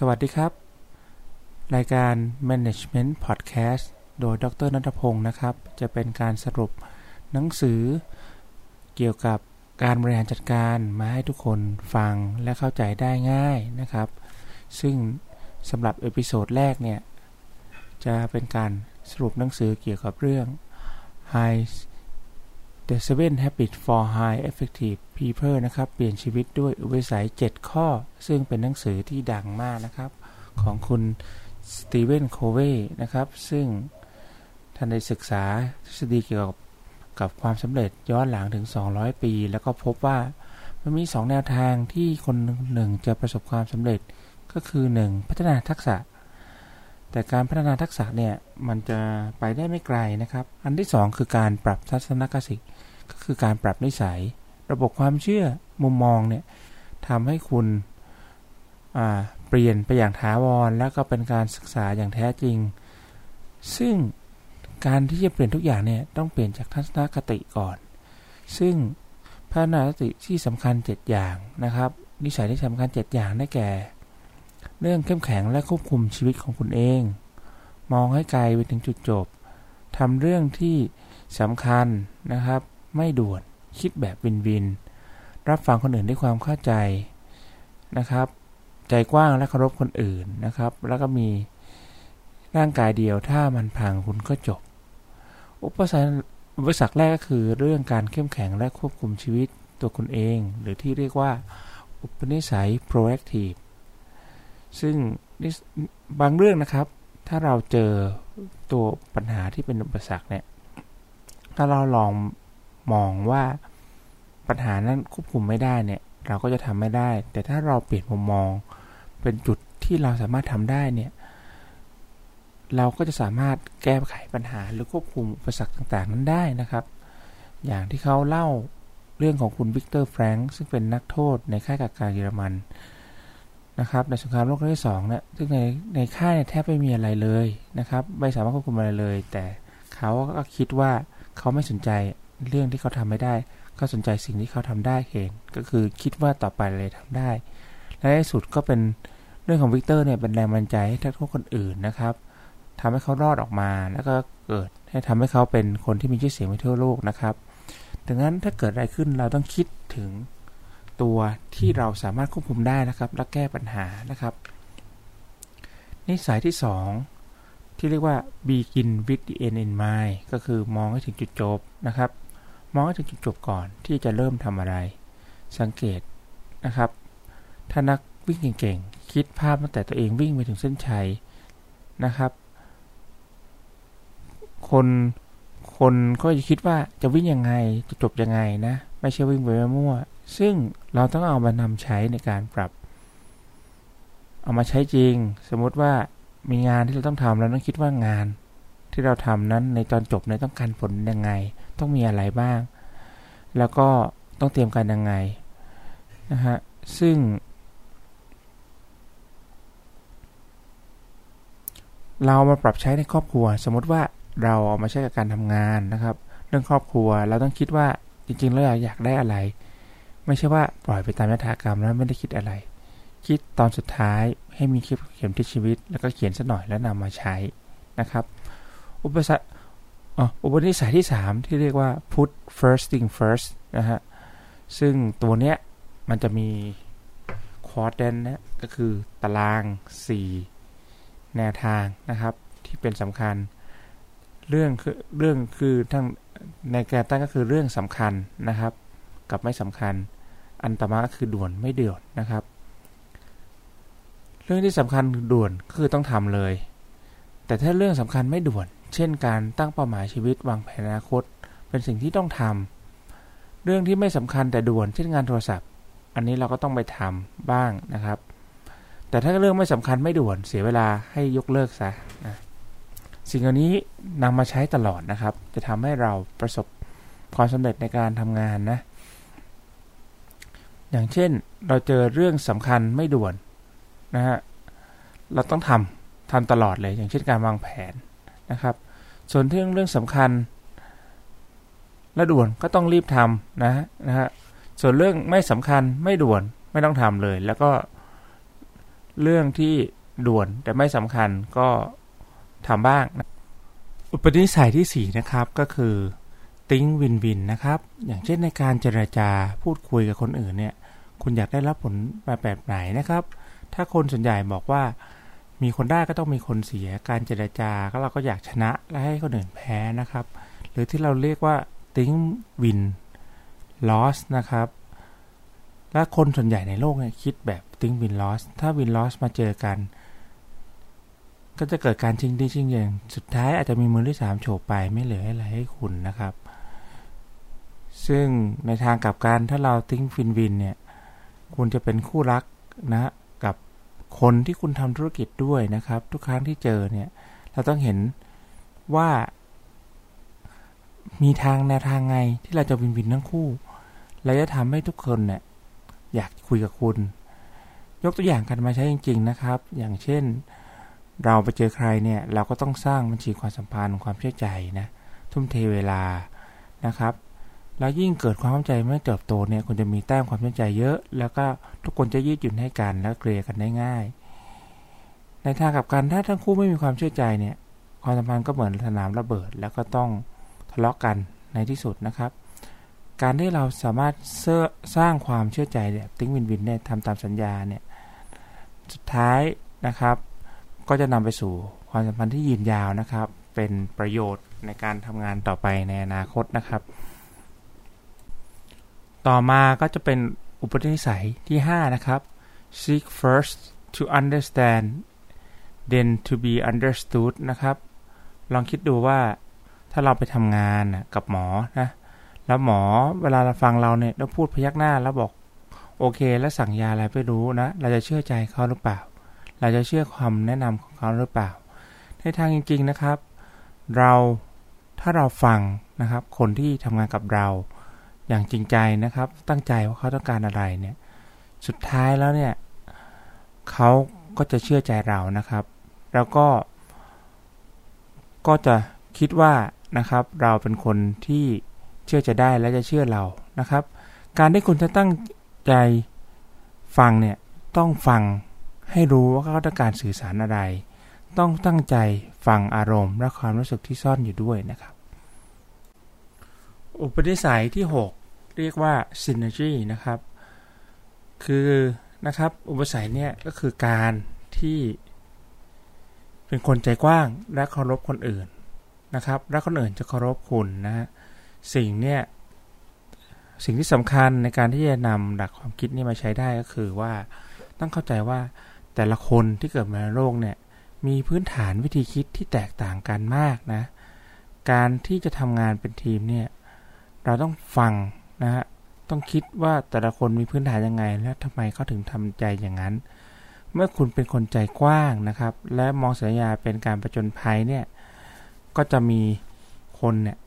สวัสดีครับ รายการ Management Podcast โดยดรนัทพงศ์นะครับ จะเป็นการสรุปหนังสือ เกี่ยวกับการบริหารจัดการมาให้ทุกคนฟังและเข้าใจได้ง่ายนะครับ ซึ่งสำหรับ episode แรกเนี่ย จะเป็นการสรุปหนังสือเกี่ยวกับเรื่อง High The Seven Habits for High Effective People นะครับ เปลี่ยนชีวิตด้วยอุปนิสัย 7 ข้อ ซึ่งเป็นหนังสือที่ดังมากนะครับ ของคุณสตีเวนโคเวนะครับ ซึ่งท่านได้ศึกษาทฤษฎีเกี่ยวกับกับความสำเร็จย้อนหลังถึง 200 ปี แล้วก็พบว่ามันมี 2 แนวทางที่คนหนึ่งจะประสบความสำเร็จก็คือ 1. พัฒนาทักษะ แต่การพัฒนาทักษะเนี่ย มันจะไปได้ไม่ไกลนะครับ อันที่ 2 คือการปรับทัศนคติ ก็คือการปรับนิสัย ระบบความเชื่อมุมมองเนี่ยทำให้คุณเปลี่ยนไปอย่างถาวร แล้วก็เป็นการศึกษาอย่างแท้จริง ซึ่งการที่จะเปลี่ยนทุกอย่างเนี่ยต้องเปลี่ยนจากทัศนคติก่อน ซึ่งพัฒนาสติที่สำคัญ 7 อย่างนะครับ นิสัยที่สำคัญ 7 อย่างได้แก่ เรื่องเข้มแข็งและควบคุมชีวิตของคุณเอง มองให้ไกลไปถึงจุดจบทำเรื่องที่สำคัญนะครับ ไม่ด่วน คิดแบบวินวิน รับฟังคนอื่นด้วยความเข้าใจนะครับ ใจกว้างและเคารพคนอื่นนะครับ แล้วก็มีร่างกายเดียวถ้ามันพังคุณก็จบ อุปสรรคอุปสรรคแรกก็คือเรื่องการเข้มแข็งและควบคุมชีวิตตัวคุณเอง หรือที่เรียกว่า อุปนิสัย proactive ซึ่งบางเรื่องนะครับ ถ้าเราเจอตัวปัญหาที่เป็นอุปสรรคเนี่ย ถ้าเราลอง มองว่าปัญหานั้นควบคุมไม่ได้เนี่ย เราก็จะทำไม่ได้ แต่ถ้าเราเปลี่ยนมุมมอง เป็นจุดที่เราสามารถทำได้เนี่ย เราก็จะสามารถแก้ไขปัญหาหรือควบคุมอุปสรรคต่างๆ นั้นได้นะครับ อย่างที่เขาเล่าเรื่องของคุณวิกเตอร์แฟรงค์ซึ่งเป็นนักโทษในค่ายกักกันเยอรมันนะครับในสงครามโลกครั้งที่สองเนี่ยซึ่งในในค่ายแทบไม่มีอะไรเลยนะครับ ไม่สามารถควบคุมอะไรเลย แต่เขาก็คิดว่าเขาไม่สนใจ เรื่องที่เขาทำไม่ได้ ก็สนใจสิ่งที่เขาทำได้เองก็คือคิดว่าต่อไปเลยทำได้ และในสุดก็เป็นเรื่องของวิกเตอร์เนี่ยเป็นแรงบันดาลใจให้ทุกคนอื่นนะครับทำให้เขารอดออกมาแล้วก็เกิดให้ทำให้เขาเป็นคนที่มีชื่อเสียงไปทั่วโลกนะครับดังนั้นถ้าเกิดอะไรขึ้นเราต้องคิดถึงตัวที่เราสามารถควบคุมได้นะครับ และแก้ปัญหานะครับนิสัยที่ 2 ที่เรียกว่า begin with the end in mind ก็คือมองให้ถึงจุดจบนะครับ มองให้ถึงจุดจบก่อนที่จะเริ่มทำอะไร สังเกตนะครับ ถ้านักวิ่งเก่งๆ คิดภาพตั้งแต่ตัวเองวิ่งไปถึงเส้นชัยนะครับ คนคนก็จะคิดว่าจะวิ่งยังไงจะจบยังไงนะ ไม่ใช่วิ่งไปมั่ว ซึ่งเราต้องเอามานำใช้ในการปรับ เอามาใช้จริง สมมุติว่ามีงานที่เราต้องทำเราต้องคิดว่างานที่เราทำนั้นในตอนจบเนี่ยต้องการผลยังไง ต้องมีอะไรบ้าง แล้วก็ต้องเตรียมการยังไงนะฮะซึ่ง เรามาปรับใช้ในครอบครัว สมมติว่าเราเอามาใช้กับการทำงานนะครับ เรื่องครอบครัวเราต้องคิดว่าจริงๆแล้วอยากได้อะไร ไม่ใช่ว่าปล่อยไปตามยถากรรมแล้วไม่ได้คิดอะไร คิดตอนสุดท้ายให้มีคลิปเข็มที่ชีวิต แล้วก็เขียนสัหน่อยแล้วนำมาใช้นะครับ อุปสรรค อุปนิสัยที่ 3 ที่เรียกว่า put first thing first นะฮะ ซึ่งตัวเนี้ยมันจะมีคอร์ดเดนนะก็คือตาราง 4 แนวทางนะครับ ที่เป็นสำคัญ เรื่องคือเรื่องคือทั้งในแกตั้งก็คือเรื่องสำคัญนะครับ กับไม่สำคัญ อันตมาก็คือด่วนไม่เดือดนะครับ เรื่องที่สำคัญด่วนคือต้องทำเลย แต่ถ้าเรื่องสำคัญไม่ด่วน เช่นการตั้งเป้าหมายชีวิตวางแผนอนาคต เป็นสิ่งที่ต้องทำเรื่องที่ไม่สำคัญแต่ด่วนเช่นงานโทรศัพท์ อันนี้เราก็ต้องไปทำบ้างนะครับ แต่ถ้าเรื่องไม่สำคัญไม่ด่วนเสียเวลาให้ยกเลิกซะนะสิ่งเหล่านี้นำมาใช้ตลอดนะครับ จะทำให้เราประสบความสำเร็จในการทำงานนะอย่างเช่นเราเจอเรื่องสำคัญไม่ด่วนนะฮะเราต้องทำทำตลอดเลยอย่างเช่นการวางแผน นะครับ ส่วนเรื่องเรื่องสำคัญและด่วนก็ต้องรีบทำนะนะฮะส่วนเรื่องไม่สำคัญไม่ด่วนไม่ต้องทำเลย แล้วก็เรื่องที่ด่วนแต่ไม่สำคัญก็ทำบ้างอุปนิสัยที่ 4 นะครับก็คือติ้งวินวินนะครับ อย่างเช่นในการเจรจาพูดคุยกับคนอื่นเนี่ย คุณอยากได้รับผลแบบไหนนะครับ ถ้าคนส่วนใหญ่บอกว่า มีคนได้ก็ต้องมีคนเสียการเจรจาก็เราก็อยากชนะและให้คนอื่นแพ้นะครับ หรือที่เราเรียกว่า think win-lose นะครับ และคนส่วนใหญ่ในโลกเนี่ยคิดแบบ think win-lose ถ้า win-lose มาเจอกัน ก็จะเกิดการชิงดีชิงเยิงสุดท้ายอาจจะมีมือที่สามโฉบไปไม่เหลืออะไรให้คุณนะครับ ซึ่งในทางกลับกันถ้าเรา think win-win เนี่ยคุณจะเป็นคู่รักนะ คนที่คุณทำธุรกิจด้วยนะครับ ทุกครั้งที่เจอเนี่ย เราต้องเห็นว่า มีทางแนวทางไงที่เราจะวินวินทั้งคู่และจะทำให้ทุกคนเนี่ยอยากคุยกับคุณ ยกตัวอย่างกันมาใช้จริง ๆ นะครับ อย่างเช่น เราไปเจอใครเนี่ย เราก็ต้องสร้างบัญชีความสัมพันธ์ความเชื่อใจนะทุ่มเทเวลานะครับ แล้วยิ่งเกิดความเข้าใจเมื่อเติบโตเนี่ยคุณจะมีแต้มความเชื่อใจเยอะ แล้วก็ทุกคนจะยืดหยุ่นให้กันแล้วเคลียร์กันได้ง่าย ในทางกับการถ้าทั้งคู่ไม่มีความเชื่อใจเนี่ย ความสัมพันธ์ก็เหมือนสนามระเบิด แล้วก็ต้องทะเลาะกันในที่สุดนะครับ การที่เราสามารถสร้างความเชื่อใจแบบติ้งวินวินเนี่ยทำตามสัญญาเนี่ยสุดท้ายนะครับ ก็จะนำไปสู่ความสัมพันธ์ที่ยืนยาวนะครับ เป็นประโยชน์ในการทำงานต่อไปในอนาคตนะครับ ต่อมาก็จะเป็นอุปนิสัยที่ 5 นะครับ seek first to understand then to be understood นะครับ ลองคิดดูว่าถ้าเราไปทำงานกับหมอนะแล้วหมอเวลาเราฟังเราเนี่ยเราพูดพยักหน้าแล้วบอกโอเค แล้วสั่งยาอะไรไปรู้นะ เราจะเชื่อใจเขาหรือเปล่า เราจะเชื่อความแนะนำของเขาหรือเปล่า ในทางจริง ๆนะครับ เราถ้าเราฟังนะครับ คนที่ทำงานกับเรา อย่างจริงใจนะครับ ตั้งใจว่าเขาต้องการอะไรเนี่ย สุดท้ายแล้วเนี่ยเขาก็จะเชื่อใจเรานะครับ แล้วก็ ก็จะคิดว่านะครับ เราเป็นคนที่เชื่อจะได้และจะเชื่อเรานะครับ การที่คุณจะตั้งใจฟังเนี่ยต้องฟังให้รู้ว่าเขาต้องการสื่อสารอะไร ต้องตั้งใจฟังอารมณ์ และความรู้สึกที่ซ่อนอยู่ด้วยนะครับ อุปนิสัยที่ 6 เรียกว่า synergy นะครับ คือนะครับ อุปนิสัยเนี่ยก็คือการที่เป็นคนใจกว้างและเคารพคนอื่นนะครับ และคนอื่นจะเคารพคุณนะ สิ่งเนี่ยสิ่งที่สำคัญในการที่จะนำหลักความคิดนี้มาใช้ได้ก็คือว่าต้องเข้าใจว่าแต่ละคนที่เกิดมาในโลกเนี่ยมีพื้นฐานวิธีคิดที่แตกต่างกันมากนะ การที่จะทำงานเป็นทีมเนี่ยเราต้องฟัง นะฮะต้องคิดว่าแต่ละคนมีพื้นฐานยังไง และทำไมเขาถึงทำใจอย่างนั้น เมื่อคุณเป็นคนใจกว้างนะครับ และมองสัญญาเป็นการประจนภัยเนี่ยก็จะมีคนเนี่ย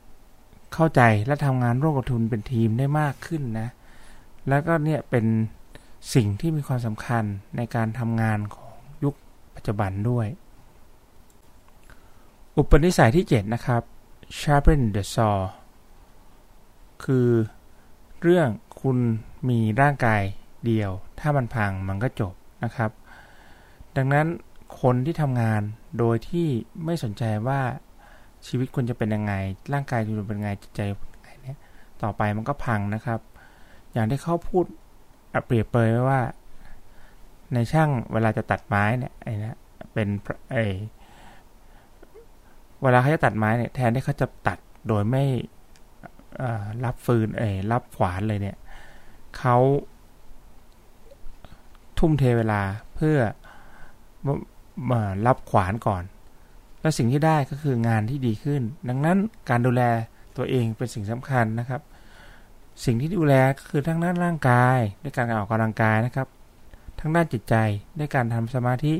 เข้าใจและทำงานร่วมกับทุนเป็นทีมได้มากขึ้นนะแล้วก็เนี่ยเป็นสิ่งที่มีความสำคัญในการทำงานของยุคปัจจุบันด้วย อุปนิสัยที่ 7 นะครับ sharpen the saw คือ เรื่องคุณมีร่างกายเดียว ถ้ามันพังมันก็จบนะครับ ดังนั้นคนที่ทำงานโดยที่ไม่สนใจว่าชีวิตคุณจะเป็นยังไง ร่างกายคุณจะเป็นยังไงจิตใจเป็นยังไงเนี่ยต่อไปมันก็พังนะครับ อย่างที่เขาพูดเปรียบเปรยไว้ว่า ในช่างเวลาจะตัดไม้เนี่ยไอ้นะเป็นไอเวลาเขาจะตัดไม้เนี่ยแทนที่เขาจะตัดโดยไม่ รับฟืนเอรับขวานเลยเนี่ยเขาทุ่มเทเวลาเพื่อมารับขวานก่อน และสิ่งที่ได้ก็คืองานที่ดีขึ้น ดังนั้นการดูแลตัวเองเป็นสิ่งสำคัญนะครับ สิ่งที่ดูแลก็คือทั้งด้านร่างกาย ด้วยการออกกำลังกายนะครับ ทั้งด้านจิตใจด้วยการทำสมาธิ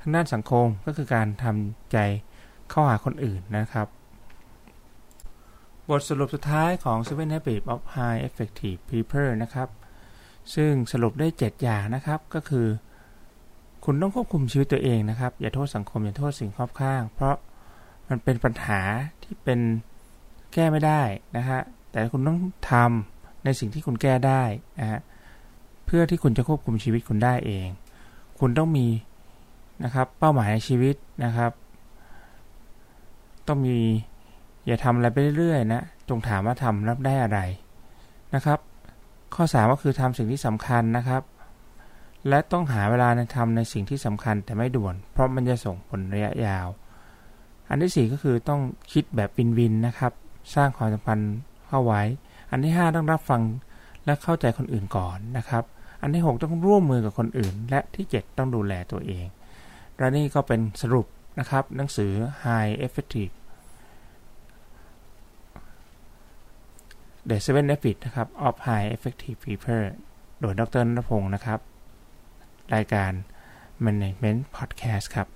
ทั้งด้านสังคมก็คือการทำใจเข้าหาคนอื่นนะครับ บทสรุปสุดท้ายของ Seven Habits of High Effective People นะครับ ซึ่งสรุปได้ 7 อย่างนะครับ ก็คือ คุณต้องควบคุมชีวิตตัวเองนะครับ อย่าโทษสังคม อย่าโทษสิ่งรอบข้าง เพราะมันเป็นปัญหาที่เป็นแก้ไม่ได้นะฮะ แต่คุณต้องทำในสิ่งที่คุณแก้ได้นะฮะ เพื่อที่คุณจะควบคุมชีวิตคุณได้เอง คุณต้องมีนะครับเป้าหมายในชีวิตนะครับ ต้องมี อย่าทำอะไรไปเรื่อยๆนะ จงถามว่าทำรับได้อะไรนะครับ ข้อ 3 ก็คือทำสิ่งที่สำคัญนะครับ และต้องหาเวลาในทำในสิ่งที่สำคัญแต่ไม่ด่วน เพราะมันจะส่งผลระยะยาว อันที่ 4 ก็คือต้องคิดแบบวินวินนะครับ สร้างความสัมพันธ์เข้าไว้ อันที่ 5 ต้องรับฟังและเข้าใจคนอื่นก่อนนะครับ อันที่ 6 ต้องร่วมมือกับคนอื่น และที่ 7 ต้องดูแลตัวเอง และนี่ก็เป็นสรุปนะครับหนังสือ High Effective The Seven Habits นะครับ of High Effective People โดยดรนรพงศ์นะครับ รายการ Management Podcast ครับ